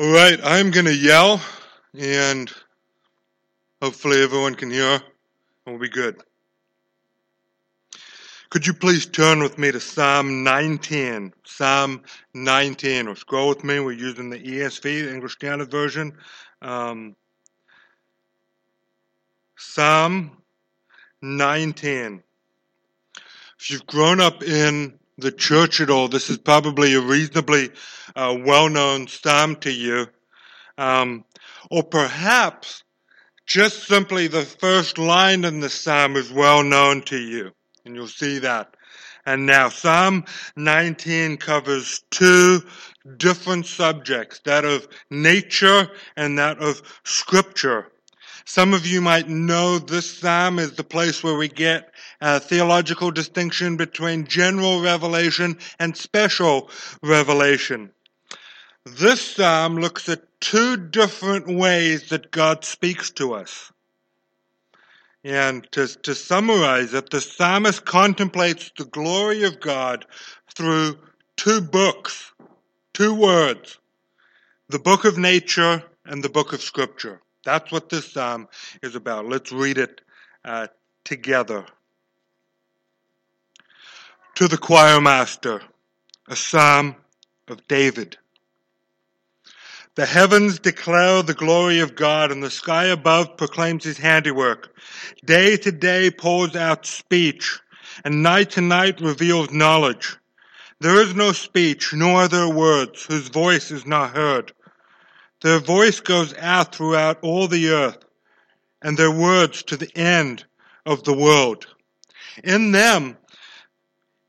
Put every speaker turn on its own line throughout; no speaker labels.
All right, I'm going to yell, and hopefully everyone can hear, and we'll be good. Could you please turn with me to Psalm 19? Psalm 19, or scroll with me. We're using the ESV, the English Standard Version. Um, Psalm 19. If you've grown up in the church at all, this is probably a reasonably uh, well known psalm to you. Um, or perhaps just simply the first line in the psalm is well known to you. And you'll see that. And now Psalm 19 covers two different subjects, that of nature and that of scripture. Some of you might know this psalm is the place where we get a theological distinction between general revelation and special revelation. This psalm looks at two different ways that God speaks to us. And to, to summarize it, the psalmist contemplates the glory of God through two books, two words the book of nature and the book of scripture. That's what this psalm is about. Let's read it uh, together. To the choir master, a psalm of David. The heavens declare the glory of God, and the sky above proclaims his handiwork. Day to day pours out speech, and night to night reveals knowledge. There is no speech, nor are there words, whose voice is not heard. Their voice goes out throughout all the earth, and their words to the end of the world. In them,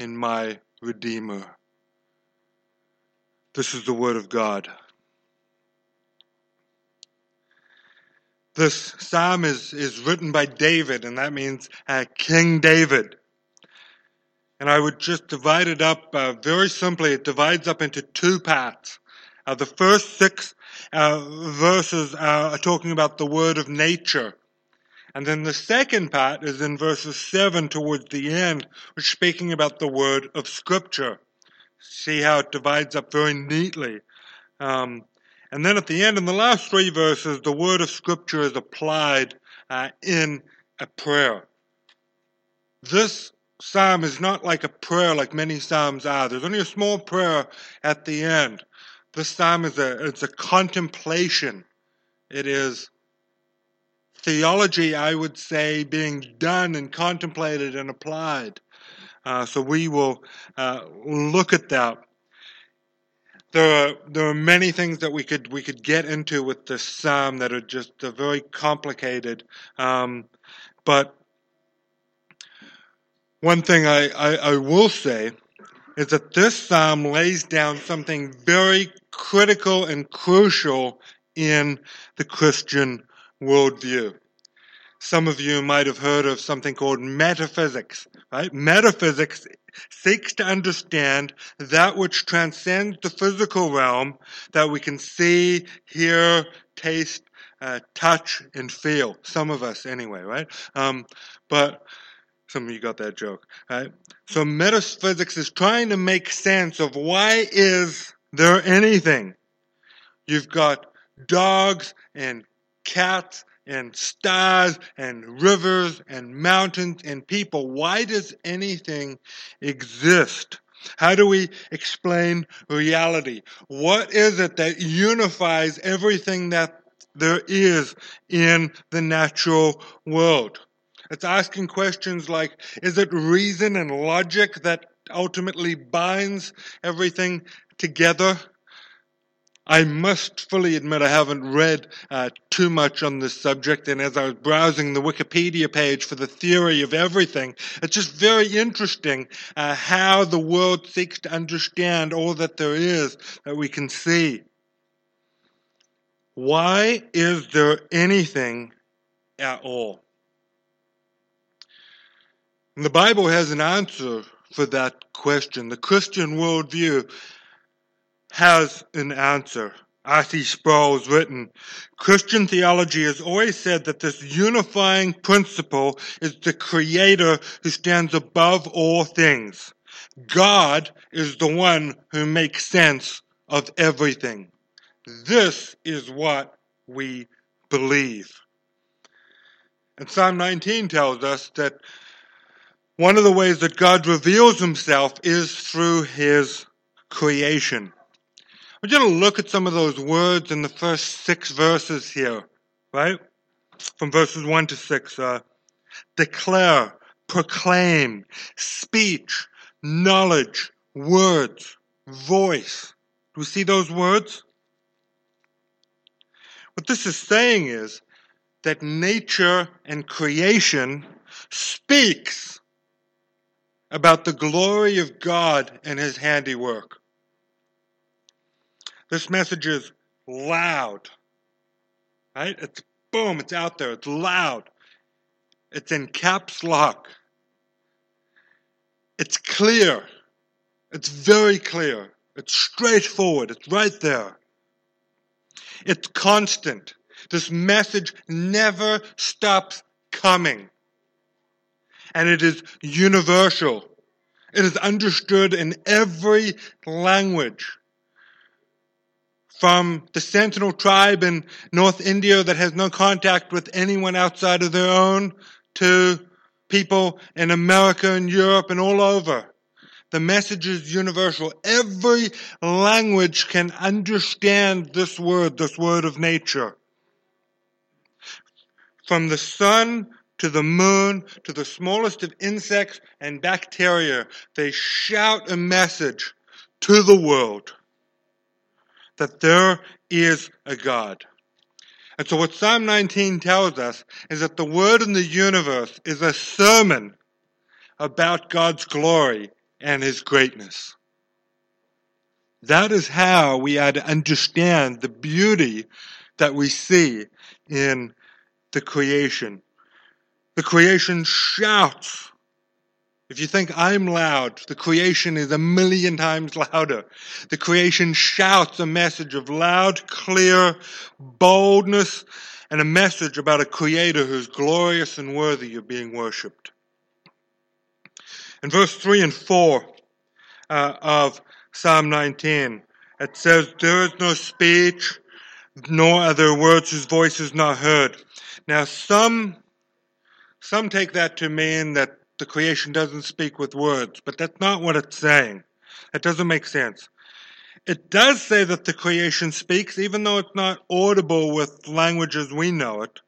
and my redeemer. This is the word of God. This psalm is, is written by David, and that means uh, King David. And I would just divide it up uh, very simply. It divides up into two parts. Uh, the first six uh, verses are talking about the word of nature. And then the second part is in verses 7 towards the end, which is speaking about the word of Scripture. See how it divides up very neatly. Um, and then at the end, in the last three verses, the word of Scripture is applied uh, in a prayer. This psalm is not like a prayer like many psalms are. There's only a small prayer at the end. This psalm is a, it's a contemplation. It is theology, I would say, being done and contemplated and applied. Uh, so we will uh, look at that. There are there are many things that we could we could get into with this psalm that are just uh, very complicated, um, but one thing I, I, I will say is that this psalm lays down something very critical and crucial in the Christian worldview. Some of you might have heard of something called metaphysics, right? Metaphysics seeks to understand that which transcends the physical realm that we can see, hear, taste, uh, touch, and feel. Some of us, anyway, right? Um, but some of you got that joke, right? So metaphysics is trying to make sense of why is there anything? You've got dogs and cats and stars and rivers and mountains and people. Why does anything exist? How do we explain reality? What is it that unifies everything that there is in the natural world? It's asking questions like, is it reason and logic that ultimately binds everything together? I must fully admit I haven't read uh, too much on this subject, and as I was browsing the Wikipedia page for the theory of everything, it's just very interesting uh, how the world seeks to understand all that there is that we can see. Why is there anything at all? And the Bible has an answer for that question. The Christian worldview has an answer. R.C. Sproul's written, Christian theology has always said that this unifying principle is the creator who stands above all things. God is the one who makes sense of everything. This is what we believe. And Psalm 19 tells us that one of the ways that God reveals himself is through his creation. We're going to look at some of those words in the first six verses here, right? From verses 1 to 6. Uh, declare, proclaim, speech, knowledge, words, voice. Do we see those words? What this is saying is that nature and creation speaks about the glory of God and his handiwork. This message is loud. Right? It's boom, it's out there. It's loud. It's in caps lock. It's clear. It's very clear. It's straightforward. It's right there. It's constant. This message never stops coming. And it is universal. It is understood in every language from the Sentinel tribe in North India that has no contact with anyone outside of their own to people in America and Europe and all over. The message is universal. Every language can understand this word, this word of nature. From the sun to the moon to the smallest of insects and bacteria, they shout a message to the world that there is a God. And so what Psalm 19 tells us is that the word in the universe is a sermon about God's glory and his greatness. That is how we are to understand the beauty that we see in the creation. The creation shouts if you think I'm loud, the creation is a million times louder. The creation shouts a message of loud, clear boldness and a message about a creator who's glorious and worthy of being worshipped. In verse 3 and 4 uh, of Psalm 19, it says, There is no speech, nor are there words whose voice is not heard. Now, some, some take that to mean that the creation doesn't speak with words, but that's not what it's saying. It doesn't make sense. It does say that the creation speaks, even though it's not audible with language as we know it.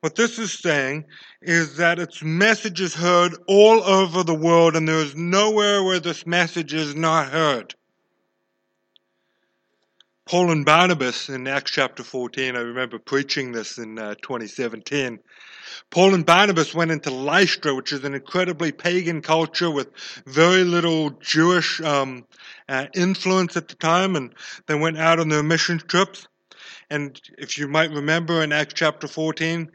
What this is saying is that its message is heard all over the world, and there is nowhere where this message is not heard. Paul and Barnabas in Acts chapter 14, I remember preaching this in uh, 2017. Paul and Barnabas went into Lystra, which is an incredibly pagan culture with very little Jewish um, uh, influence at the time, and they went out on their mission trips. And if you might remember in Acts chapter 14,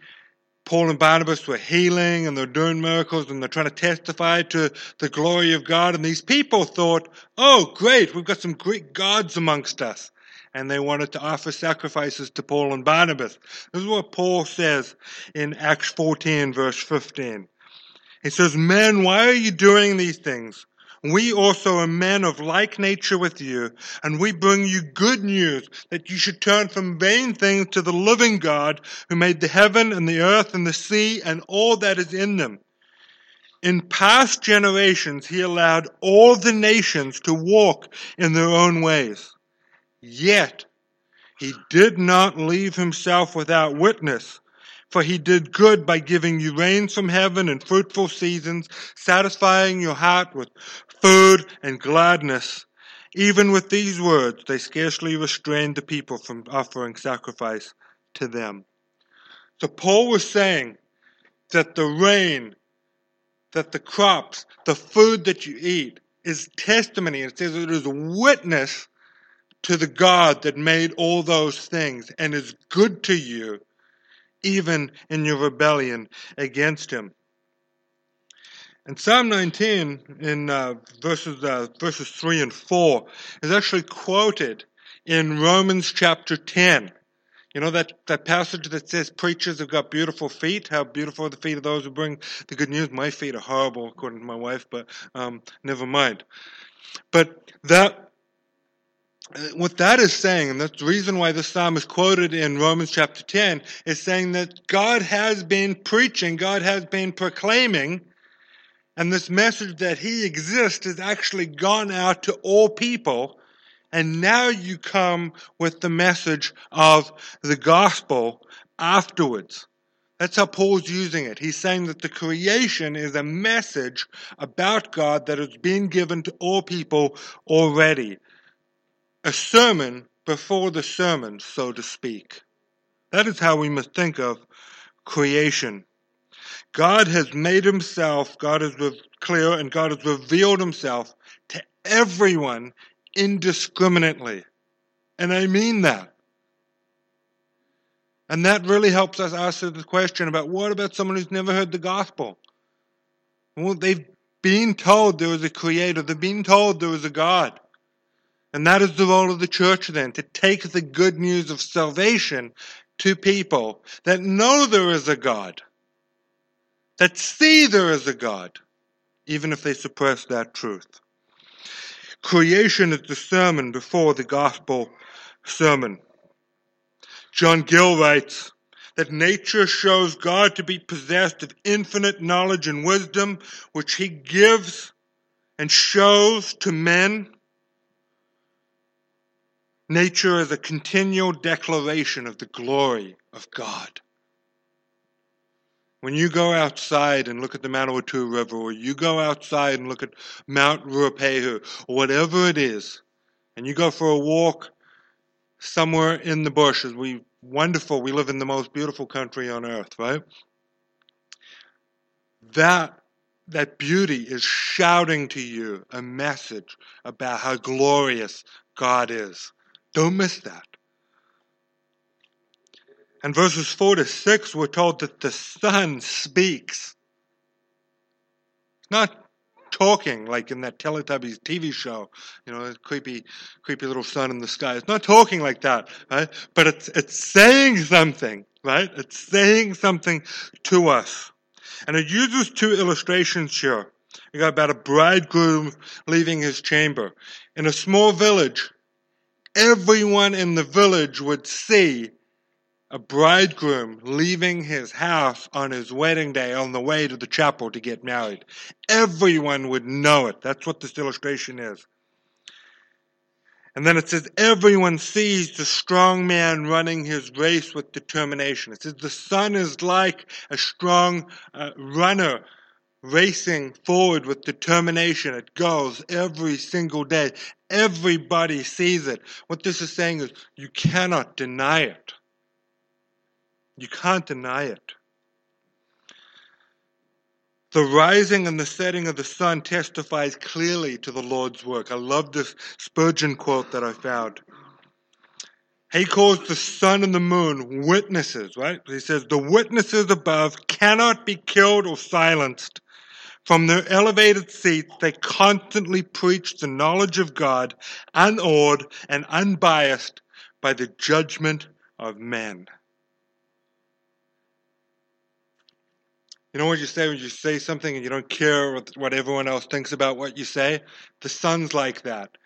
Paul and Barnabas were healing and they're doing miracles and they're trying to testify to the glory of God. And these people thought, oh, great, we've got some Greek gods amongst us. And they wanted to offer sacrifices to Paul and Barnabas. This is what Paul says in Acts 14, verse 15. He says, Men, why are you doing these things? We also are men of like nature with you, and we bring you good news that you should turn from vain things to the living God who made the heaven and the earth and the sea and all that is in them. In past generations, he allowed all the nations to walk in their own ways. Yet, he did not leave himself without witness for he did good by giving you rains from heaven and fruitful seasons, satisfying your heart with food and gladness. Even with these words, they scarcely restrained the people from offering sacrifice to them. So Paul was saying that the rain, that the crops, the food that you eat is testimony. It says it is a witness to the God that made all those things and is good to you even in your rebellion against him. And Psalm 19 in uh, verses uh, verses 3 and 4 is actually quoted in Romans chapter 10. You know that, that passage that says preachers have got beautiful feet? How beautiful are the feet of those who bring the good news? My feet are horrible, according to my wife, but um, never mind. But that Uh, what that is saying, and that's the reason why this psalm is quoted in Romans chapter 10, is saying that God has been preaching, God has been proclaiming, and this message that He exists has actually gone out to all people. And now you come with the message of the gospel afterwards. That's how Paul's using it. He's saying that the creation is a message about God that has been given to all people already a sermon before the sermon, so to speak. That is how we must think of creation. God has made himself, God is clear, and God has revealed himself to everyone indiscriminately. And I mean that. And that really helps us answer the question about what about someone who's never heard the gospel? Well, they've been told there was a creator, they've been told there was a God. And that is the role of the church then, to take the good news of salvation to people that know there is a God, that see there is a God, even if they suppress that truth. Creation is the sermon before the gospel sermon. John Gill writes that nature shows God to be possessed of infinite knowledge and wisdom, which he gives and shows to men Nature is a continual declaration of the glory of God. When you go outside and look at the Manawatu River, or you go outside and look at Mount Ruapehu, or whatever it is, and you go for a walk somewhere in the bushes, we wonderful, we live in the most beautiful country on earth, right? That that beauty is shouting to you a message about how glorious God is. Don't miss that. And verses 4 to 6, we're told that the sun speaks. Not talking like in that Teletubbies TV show, you know, the creepy, creepy little sun in the sky. It's not talking like that, right? But it's, it's saying something, right? It's saying something to us. And it uses two illustrations here. You got about a bridegroom leaving his chamber. In a small village, everyone in the village would see a bridegroom leaving his house on his wedding day on the way to the chapel to get married. Everyone would know it. That's what this illustration is. And then it says, everyone sees the strong man running his race with determination. It says, the sun is like a strong uh, runner racing forward with determination. It goes every single day. Everybody sees it. What this is saying is you cannot deny it. You can't deny it. The rising and the setting of the sun testifies clearly to the Lord's work. I love this Spurgeon quote that I found. He calls the sun and the moon witnesses, right? He says the witnesses above cannot be killed or silenced. From their elevated seats, they constantly preach the knowledge of God, unawed and unbiased by the judgment of men. You know what you say when you say something and you don't care what everyone else thinks about what you say? The sun's like that.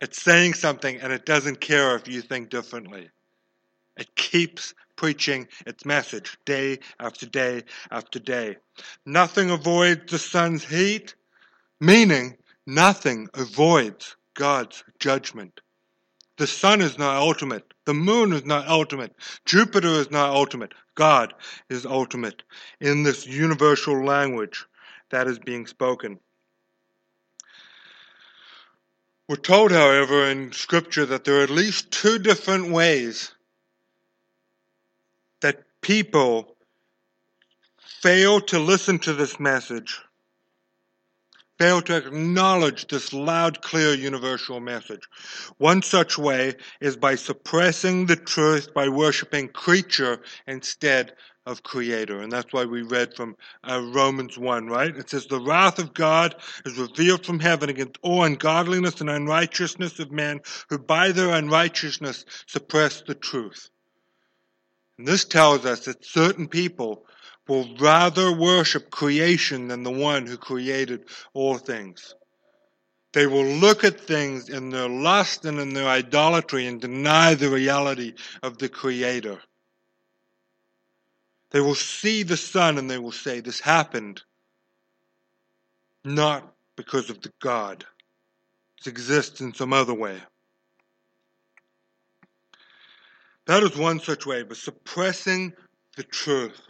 It's saying something and it doesn't care if you think differently. It keeps preaching its message day after day after day. Nothing avoids the sun's heat, meaning nothing avoids God's judgment. The sun is not ultimate. The moon is not ultimate. Jupiter is not ultimate. God is ultimate in this universal language that is being spoken. We're told, however, in Scripture that there are at least two different ways people fail to listen to this message, fail to acknowledge this loud, clear, universal message. One such way is by suppressing the truth by worshiping creature instead of creator. And that's why we read from uh, Romans 1, right? It says, The wrath of God is revealed from heaven against all ungodliness and unrighteousness of men who by their unrighteousness suppress the truth. And this tells us that certain people will rather worship creation than the one who created all things. They will look at things in their lust and in their idolatry and deny the reality of the Creator. They will see the sun and they will say, This happened not because of the God. It exists in some other way. That is one such way, but suppressing the truth.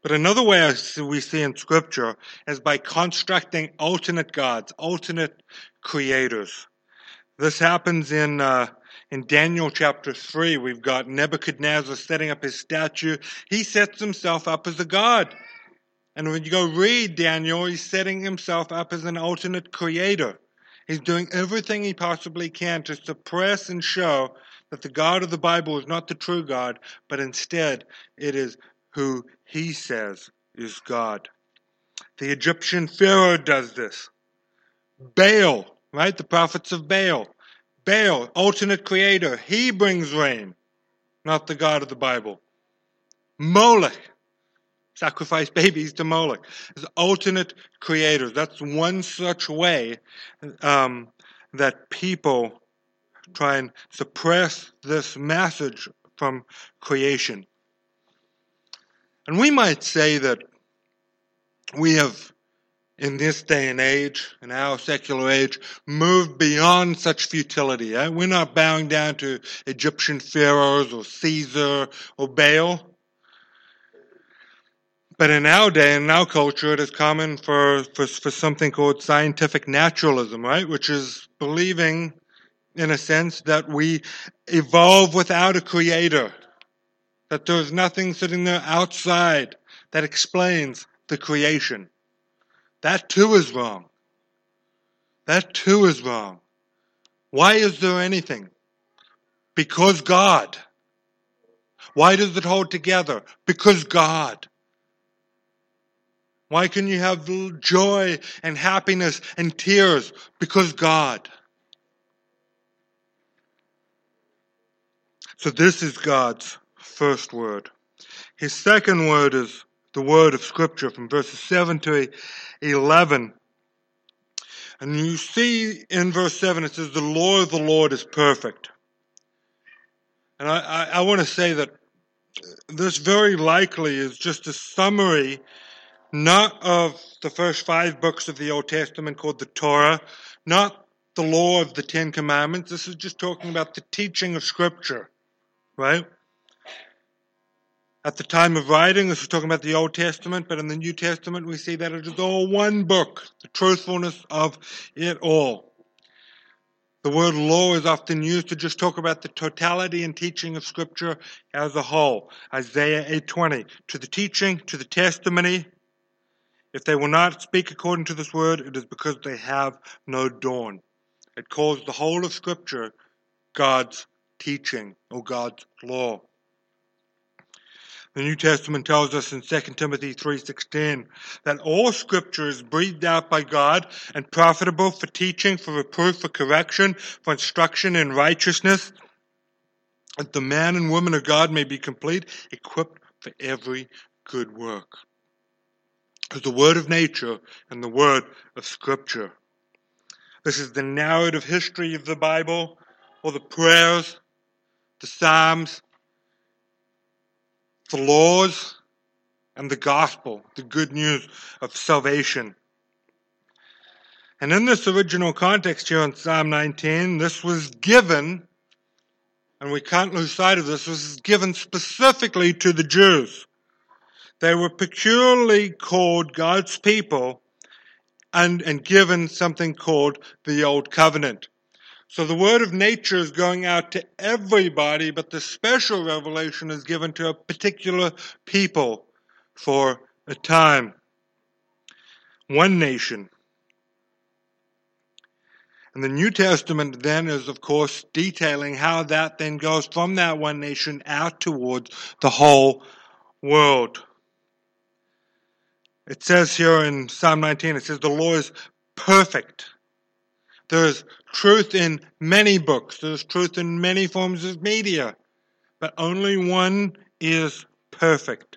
But another way we see in Scripture is by constructing alternate gods, alternate creators. This happens in uh, in Daniel chapter 3, we've got Nebuchadnezzar setting up his statue. He sets himself up as a god. And when you go read Daniel, he's setting himself up as an alternate creator. He's doing everything he possibly can to suppress and show that the God of the Bible is not the true God, but instead it is who he says is God. The Egyptian Pharaoh does this. Baal, right? The prophets of Baal. Baal, alternate creator, he brings rain, not the God of the Bible. Moloch, sacrifice babies to Moloch. As alternate creators. That's one such way um, that people try and suppress this message from creation. And we might say that we have in this day and age, in our secular age, moved beyond such futility. Eh? We're not bowing down to Egyptian pharaohs or Caesar or Baal. But in our day, in our culture, it is common for, for, for something called scientific naturalism, right? Which is believing, in a sense, that we evolve without a creator, that there's nothing sitting there outside that explains the creation. That too is wrong. That too is wrong. Why is there anything? Because God. Why does it hold together? Because God. Why can you have joy and happiness and tears? Because God. So this is God's first word. His second word is the word of Scripture from verses 7 to 11. And you see in verse 7 it says, The law of the Lord is perfect. And I, I, I want to say that this very likely is just a summary, not of the first five books of the Old Testament called the Torah, not the law of the Ten Commandments. This is just talking about the teaching of Scripture, right? At the time of writing, this is talking about the Old Testament, but in the New Testament, we see that it is all one book, the truthfulness of it all. The word law is often used to just talk about the totality and teaching of Scripture as a whole. Isaiah 8:20, to the teaching, to the testimony. If they will not speak according to this word, it is because they have no dawn. It calls the whole of Scripture God's teaching or God's law. The New Testament tells us in 2 Timothy 3:16 that all scripture is breathed out by God and profitable for teaching, for reproof, for correction, for instruction in righteousness, that the man and woman of God may be complete, equipped for every good work. Is the word of nature and the word of scripture. This is the narrative history of the Bible, or the prayers, the Psalms, the laws and the gospel, the good news of salvation. And in this original context here in Psalm 19, this was given, and we can't lose sight of this, this was given specifically to the Jews. They were peculiarly called God's people and, and given something called the Old Covenant. So the word of nature is going out to everybody, but the special revelation is given to a particular people for a time. One nation. And the New Testament then is, of course, detailing how that then goes from that one nation out towards the whole world. It says here in Psalm 19, it says, The law is perfect. There is truth in many books. There's truth in many forms of media. But only one is perfect.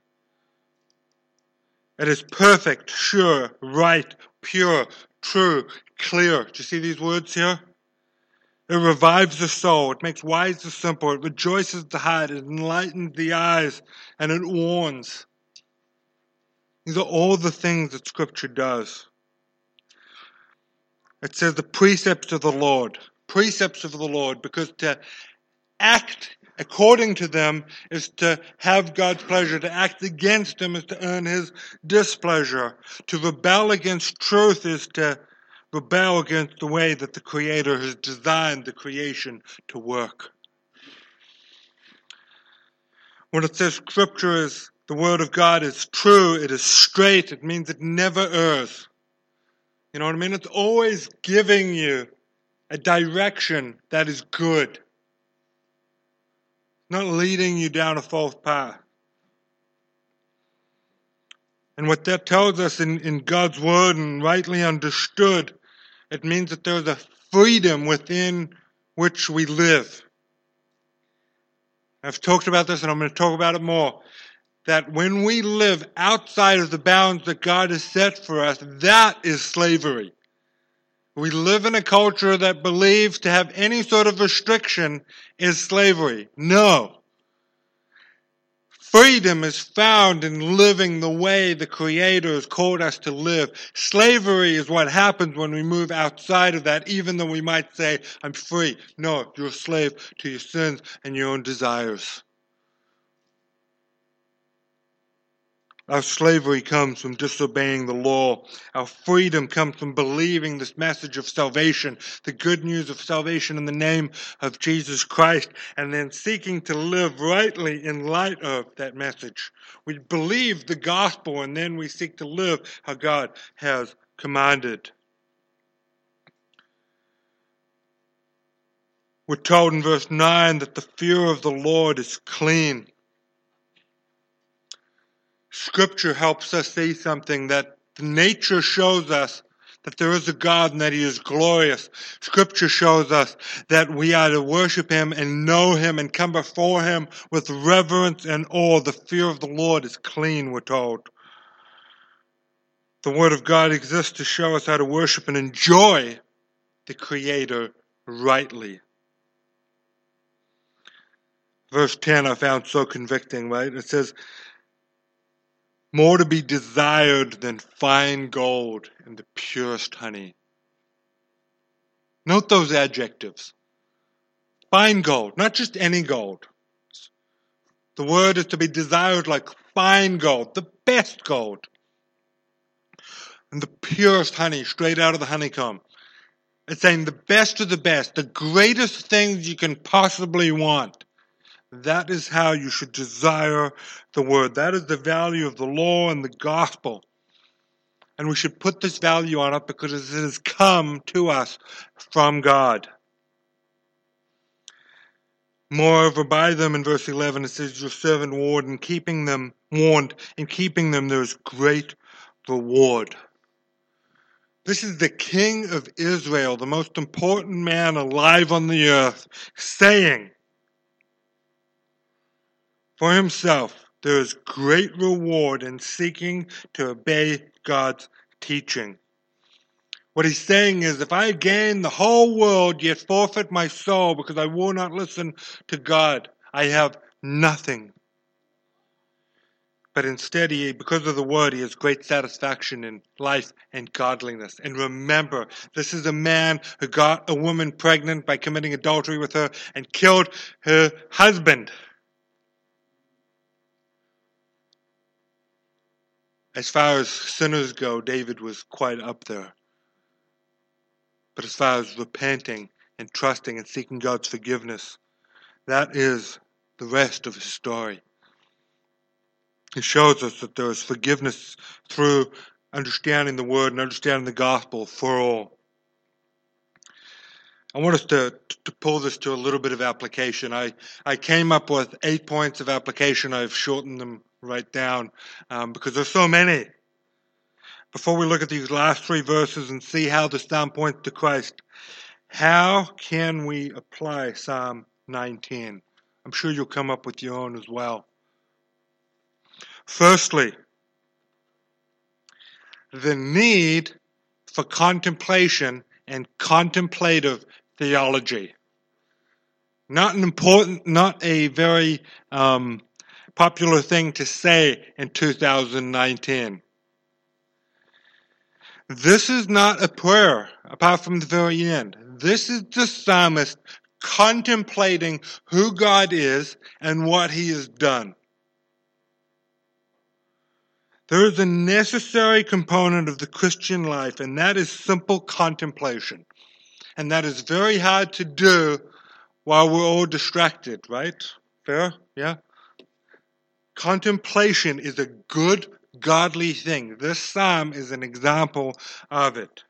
It is perfect, sure, right, pure, true, clear. Do you see these words here? It revives the soul. It makes wise the simple. It rejoices the heart. It enlightens the eyes. And it warns. These are all the things that Scripture does. It says the precepts of the Lord. Precepts of the Lord, because to act according to them is to have God's pleasure. To act against Him is to earn His displeasure. To rebel against truth is to rebel against the way that the Creator has designed the creation to work. When it says Scripture is the Word of God is true, it is straight, it means it never errs. You know what I mean? It's always giving you a direction that is good, not leading you down a false path. And what that tells us in, in God's Word and rightly understood, it means that there's a freedom within which we live. I've talked about this and I'm going to talk about it more that when we live outside of the bounds that God has set for us, that is slavery. We live in a culture that believes to have any sort of restriction is slavery. No. Freedom is found in living the way the Creator has called us to live. Slavery is what happens when we move outside of that, even though we might say, I'm free. No, you're a slave to your sins and your own desires. Our slavery comes from disobeying the law. Our freedom comes from believing this message of salvation, the good news of salvation in the name of Jesus Christ, and then seeking to live rightly in light of that message. We believe the gospel and then we seek to live how God has commanded. We're told in verse 9 that the fear of the Lord is clean. Scripture helps us see something that nature shows us that there is a God and that He is glorious. Scripture shows us that we are to worship Him and know Him and come before Him with reverence and awe. The fear of the Lord is clean, we're told. The Word of God exists to show us how to worship and enjoy the Creator rightly. Verse 10 I found so convicting, right? It says, more to be desired than fine gold and the purest honey. Note those adjectives. Fine gold, not just any gold. The word is to be desired like fine gold, the best gold. And the purest honey, straight out of the honeycomb. It's saying the best of the best, the greatest things you can possibly want. That is how you should desire the word. That is the value of the law and the gospel. And we should put this value on it because it has come to us from God. Moreover, by them in verse 11 it says, Your servant warned in keeping them, warned in keeping them there is great reward. This is the king of Israel, the most important man alive on the earth, saying for himself, there is great reward in seeking to obey God's teaching. What he's saying is, if I gain the whole world yet forfeit my soul because I will not listen to God, I have nothing. But instead, he, because of the word, he has great satisfaction in life and godliness. And remember, this is a man who got a woman pregnant by committing adultery with her and killed her husband. As far as sinners go, David was quite up there. But as far as repenting and trusting and seeking God's forgiveness, that is the rest of his story. He shows us that there is forgiveness through understanding the word and understanding the gospel for all. I want us to, to pull this to a little bit of application. I, I came up with eight points of application. I've shortened them right down um, because there's so many before we look at these last three verses and see how the psalm points to Christ, how can we apply Psalm 19? I'm sure you'll come up with your own as well. Firstly, the need for contemplation and contemplative theology. Not an important, not a very um, popular thing to say in 2019. This is not a prayer, apart from the very end. This is the psalmist contemplating who God is and what he has done. There is a necessary component of the Christian life, and that is simple contemplation. And that is very hard to do while we're all distracted, right? Fair? Yeah? Contemplation is a good godly thing. This psalm is an example of it.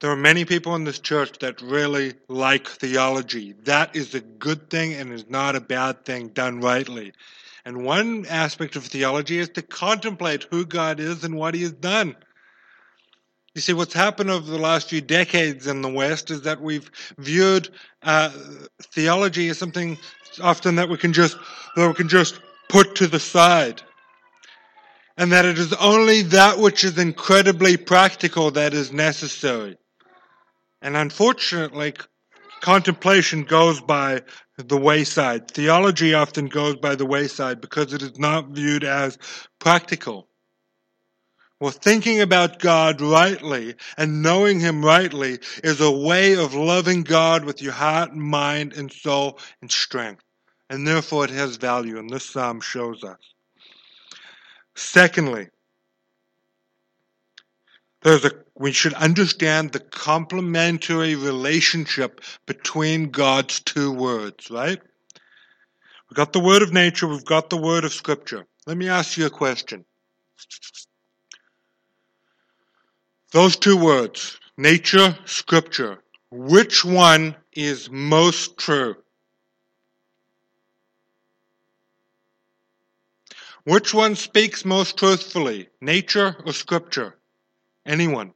There are many people in this church that really like theology. That is a good thing and is not a bad thing done rightly. And one aspect of theology is to contemplate who God is and what He has done. You see, what's happened over the last few decades in the West is that we've viewed uh, theology as something often that we can just that we can just put to the side. And that it is only that which is incredibly practical that is necessary. And unfortunately, contemplation goes by the wayside. Theology often goes by the wayside because it is not viewed as practical. Well, thinking about God rightly and knowing Him rightly is a way of loving God with your heart, mind, and soul and strength and therefore it has value, and this psalm shows us. Secondly, there's a we should understand the complementary relationship between God's two words, right? We've got the word of nature, we've got the word of scripture. Let me ask you a question. Those two words, nature, scripture, which one is most true? Which one speaks most truthfully, nature or scripture? Anyone?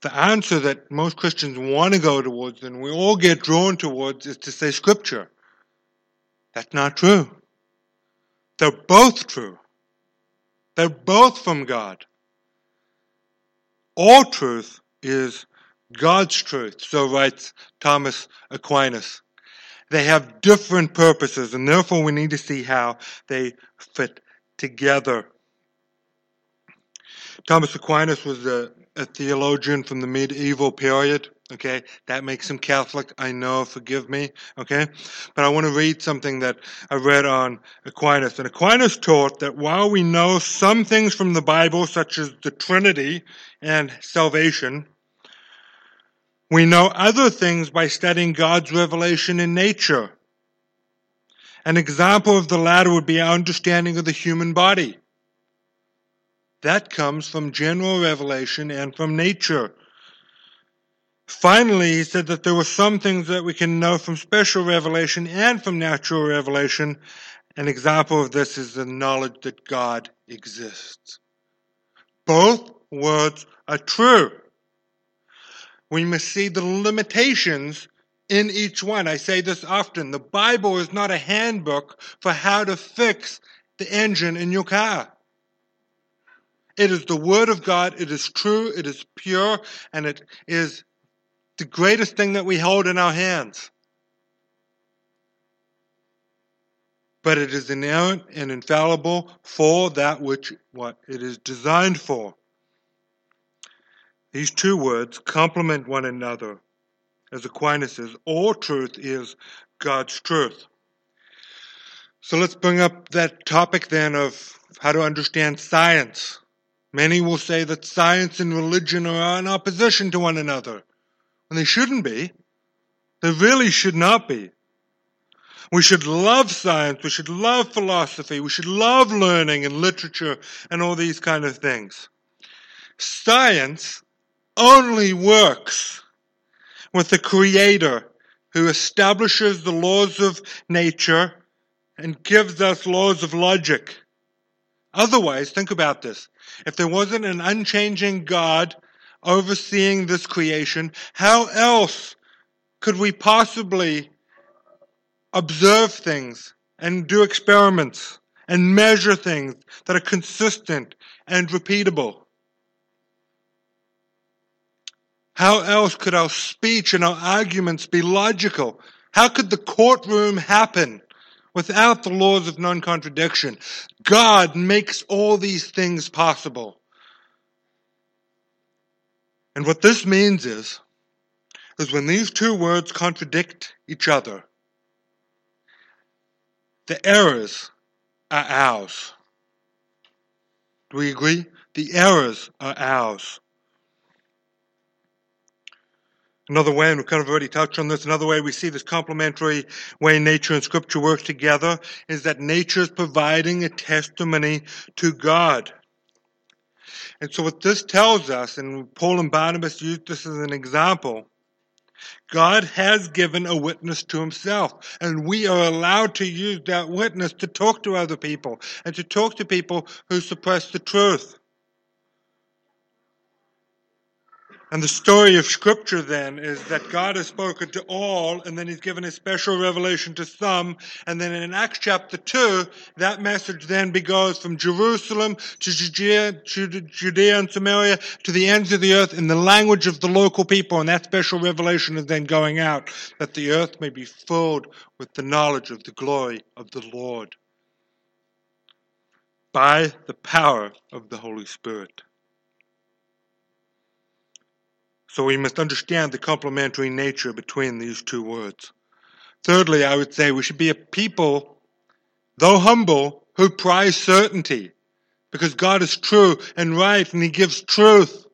The answer that most Christians want to go towards and we all get drawn towards is to say scripture. That's not true. They're both true. They're both from God. All truth is God's truth, so writes Thomas Aquinas. They have different purposes, and therefore we need to see how they fit together. Thomas Aquinas was a, a theologian from the medieval period. Okay, that makes him Catholic. I know, forgive me. Okay, but I want to read something that I read on Aquinas. And Aquinas taught that while we know some things from the Bible, such as the Trinity and salvation, we know other things by studying God's revelation in nature. An example of the latter would be our understanding of the human body. That comes from general revelation and from nature. Finally, he said that there were some things that we can know from special revelation and from natural revelation. An example of this is the knowledge that God exists. Both words are true. We must see the limitations in each one. I say this often. The Bible is not a handbook for how to fix the engine in your car. It is the Word of God. It is true. It is pure. And it is the greatest thing that we hold in our hands. But it is inerrant and infallible for that which what it is designed for. These two words complement one another. As Aquinas says, all truth is God's truth. So let's bring up that topic then of how to understand science. Many will say that science and religion are in opposition to one another. And they shouldn't be. They really should not be. We should love science. We should love philosophy. We should love learning and literature and all these kind of things. Science only works with the Creator who establishes the laws of nature and gives us laws of logic. Otherwise, think about this. If there wasn't an unchanging God overseeing this creation, how else could we possibly observe things and do experiments and measure things that are consistent and repeatable? How else could our speech and our arguments be logical? How could the courtroom happen without the laws of non contradiction? God makes all these things possible. And what this means is, is when these two words contradict each other, the errors are ours. Do we agree? The errors are ours. Another way, and we've kind of already touched on this, another way we see this complementary way nature and scripture work together is that nature is providing a testimony to God. And so what this tells us, and Paul and Barnabas used this as an example, God has given a witness to himself, and we are allowed to use that witness to talk to other people and to talk to people who suppress the truth. And the story of Scripture then is that God has spoken to all, and then He's given a special revelation to some. And then in Acts chapter 2, that message then goes from Jerusalem to Judea, Judea and Samaria to the ends of the earth in the language of the local people. And that special revelation is then going out that the earth may be filled with the knowledge of the glory of the Lord by the power of the Holy Spirit. So we must understand the complementary nature between these two words. Thirdly, I would say we should be a people, though humble, who prize certainty. Because God is true and right and He gives truth.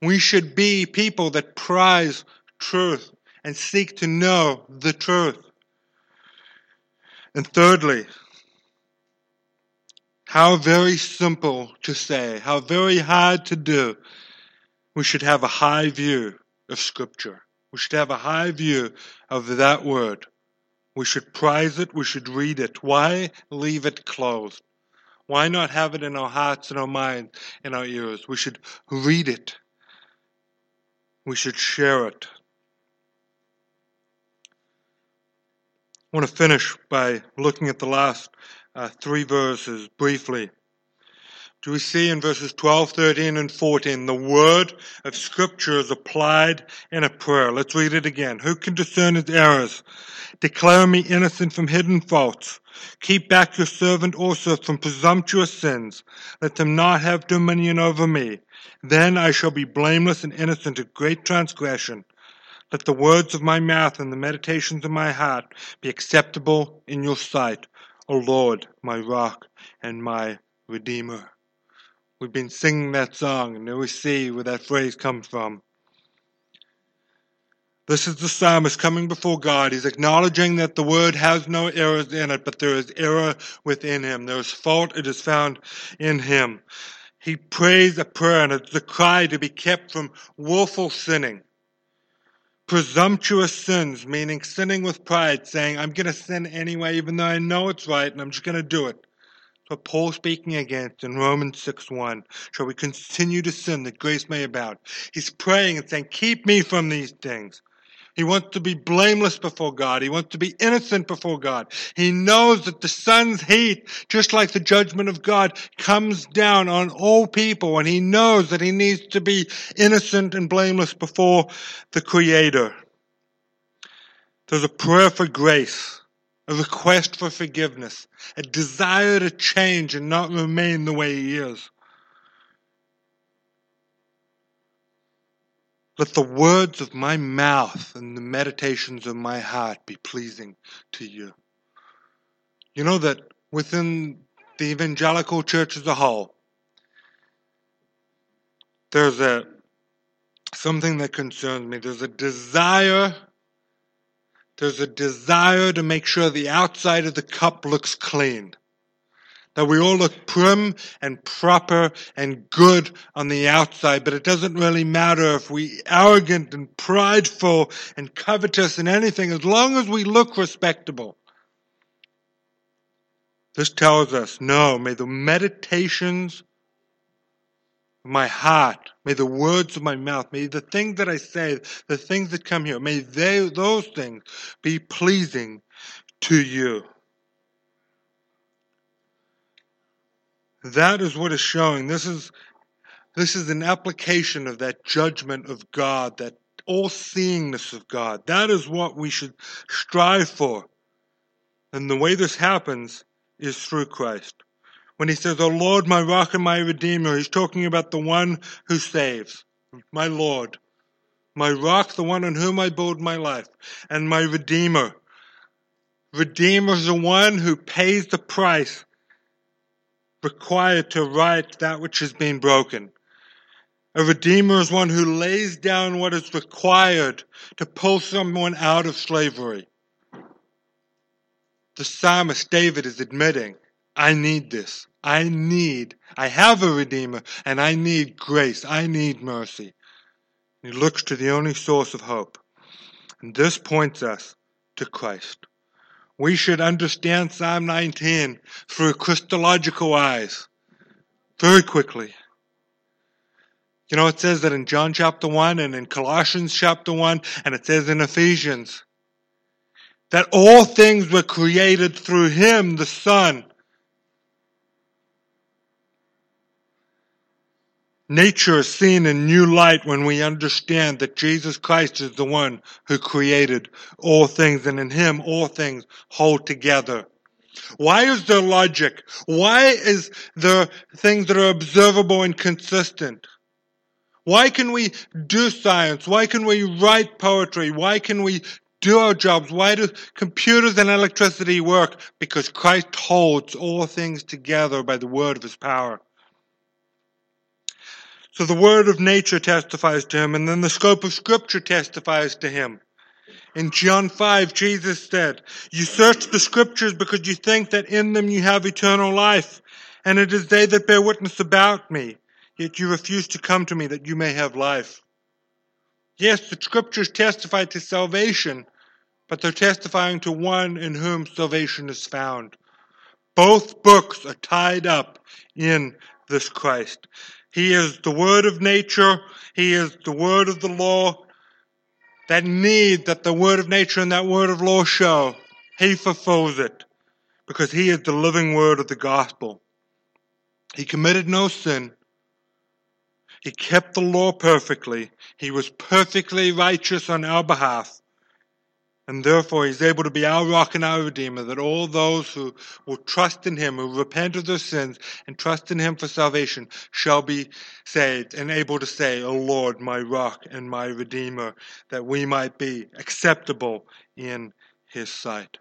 We should be people that prize truth and seek to know the truth. And thirdly, how very simple to say, how very hard to do we should have a high view of Scripture. We should have a high view of that word. We should prize it. We should read it. Why leave it closed? Why not have it in our hearts and our minds and our ears? We should read it. We should share it. I want to finish by looking at the last uh, three verses briefly do we see in verses 12, 13, and 14 the word of Scripture is applied in a prayer. Let's read it again. Who can discern his errors? Declare me innocent from hidden faults. Keep back your servant also from presumptuous sins. Let them not have dominion over me. Then I shall be blameless and innocent of great transgression. Let the words of my mouth and the meditations of my heart be acceptable in your sight, O Lord, my rock and my redeemer. We've been singing that song, and now we see where that phrase comes from. This is the psalmist coming before God. He's acknowledging that the word has no errors in it, but there is error within him. There is fault, it is found in him. He prays a prayer, and it's a cry to be kept from willful sinning. Presumptuous sins, meaning sinning with pride, saying, I'm going to sin anyway, even though I know it's right, and I'm just going to do it. What Paul speaking against in Romans 6 1. Shall we continue to sin that grace may abound? He's praying and saying, Keep me from these things. He wants to be blameless before God. He wants to be innocent before God. He knows that the sun's heat, just like the judgment of God, comes down on all people. And he knows that he needs to be innocent and blameless before the Creator. There's a prayer for grace, a request for forgiveness, a desire to change and not remain the way he is. Let the words of my mouth and the meditations of my heart be pleasing to you. You know that within the evangelical church as a whole, there's a something that concerns me. There's a desire there's a desire to make sure the outside of the cup looks clean that we all look prim and proper and good on the outside, but it doesn't really matter if we arrogant and prideful and covetous and anything, as long as we look respectable. This tells us, no, may the meditations of my heart, may the words of my mouth, may the things that I say, the things that come here, may they, those things be pleasing to you. That is what is showing. This is this is an application of that judgment of God, that all seeingness of God. That is what we should strive for. And the way this happens is through Christ. When he says, O Lord, my rock and my redeemer, he's talking about the one who saves, my Lord, my rock, the one on whom I build my life, and my redeemer. Redeemer is the one who pays the price required to right that which has been broken. A redeemer is one who lays down what is required to pull someone out of slavery. The psalmist David is admitting, I need this. I need, I have a redeemer and I need grace. I need mercy. He looks to the only source of hope. And this points us to Christ we should understand Psalm 19 through Christological eyes very quickly. You know, it says that in John chapter 1 and in Colossians chapter 1, and it says in Ephesians that all things were created through Him, the Son, Nature is seen in new light when we understand that Jesus Christ is the one who created all things and in him all things hold together. Why is there logic? Why is there things that are observable and consistent? Why can we do science? Why can we write poetry? Why can we do our jobs? Why do computers and electricity work? Because Christ holds all things together by the word of his power. So the word of nature testifies to him, and then the scope of scripture testifies to him. In John 5, Jesus said, You search the scriptures because you think that in them you have eternal life, and it is they that bear witness about me, yet you refuse to come to me that you may have life. Yes, the scriptures testify to salvation, but they're testifying to one in whom salvation is found. Both books are tied up in this Christ. He is the word of nature. He is the word of the law. That need that the word of nature and that word of law show, he fulfills it because he is the living word of the gospel. He committed no sin. He kept the law perfectly. He was perfectly righteous on our behalf. And therefore, he's able to be our rock and our redeemer, that all those who will trust in him, who repent of their sins and trust in him for salvation, shall be saved and able to say, O Lord, my rock and my redeemer, that we might be acceptable in his sight.